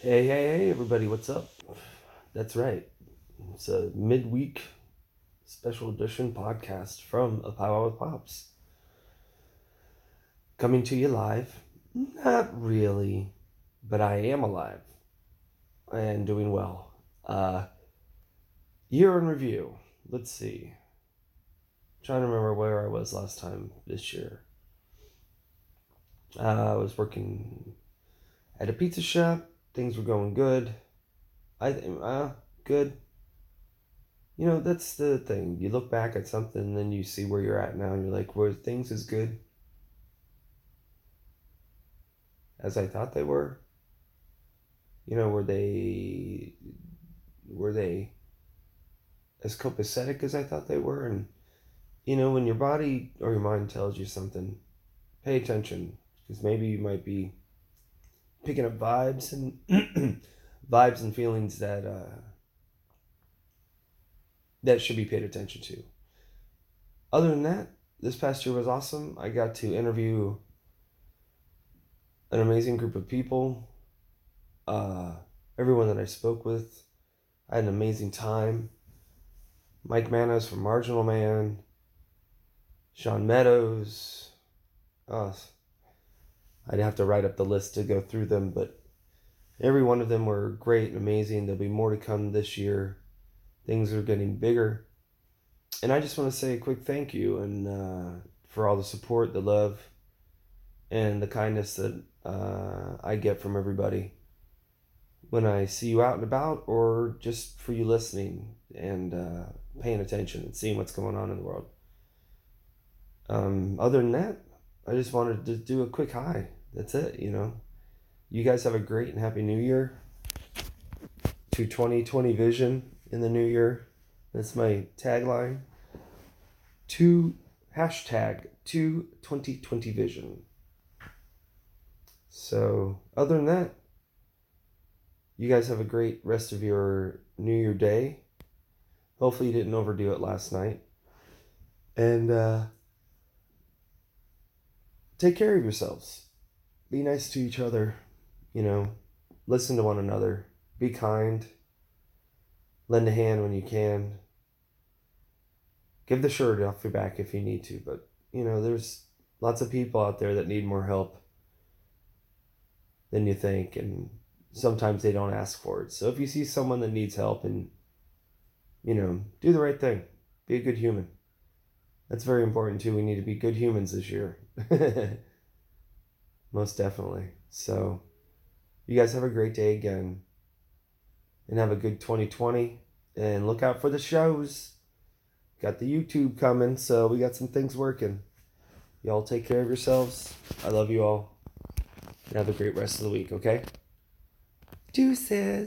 Hey, hey, hey, everybody, what's up? That's right. It's a midweek special edition podcast from A Powwow with Pops. Coming to you live. Not really, but I am alive and doing well. Uh, year in review. Let's see. trying to remember where I was last time this year. Uh, I was working at a pizza shop things were going good. I think, uh, good. You know, that's the thing. You look back at something and then you see where you're at now and you're like, were things as good as I thought they were? You know, were they, were they as copacetic as I thought they were? And, you know, when your body or your mind tells you something, pay attention because maybe you might be picking up vibes and vibes and feelings that uh, that should be paid attention to. Other than that, this past year was awesome. I got to interview an amazing group of people. Uh, everyone that I spoke with, I had an amazing time. Mike Manos from Marginal Man, Sean Meadows, uh, I'd have to write up the list to go through them, but every one of them were great and amazing. There'll be more to come this year. Things are getting bigger. And I just want to say a quick thank you and uh, for all the support, the love, and the kindness that uh, I get from everybody when I see you out and about, or just for you listening and uh, paying attention and seeing what's going on in the world. Um, other than that, I just wanted to do a quick hi that's it, you know. You guys have a great and happy new year. To 2020 vision in the new year. That's my tagline. To hashtag to 2020 vision. So, other than that, you guys have a great rest of your New Year day. Hopefully, you didn't overdo it last night. And uh, take care of yourselves be nice to each other, you know, listen to one another, be kind, lend a hand when you can. Give the shirt off your back if you need to, but you know, there's lots of people out there that need more help than you think and sometimes they don't ask for it. So if you see someone that needs help and you know, do the right thing. Be a good human. That's very important too. We need to be good humans this year. Most definitely. So, you guys have a great day again. And have a good 2020. And look out for the shows. Got the YouTube coming, so we got some things working. Y'all take care of yourselves. I love you all. And have a great rest of the week, okay? Deuces.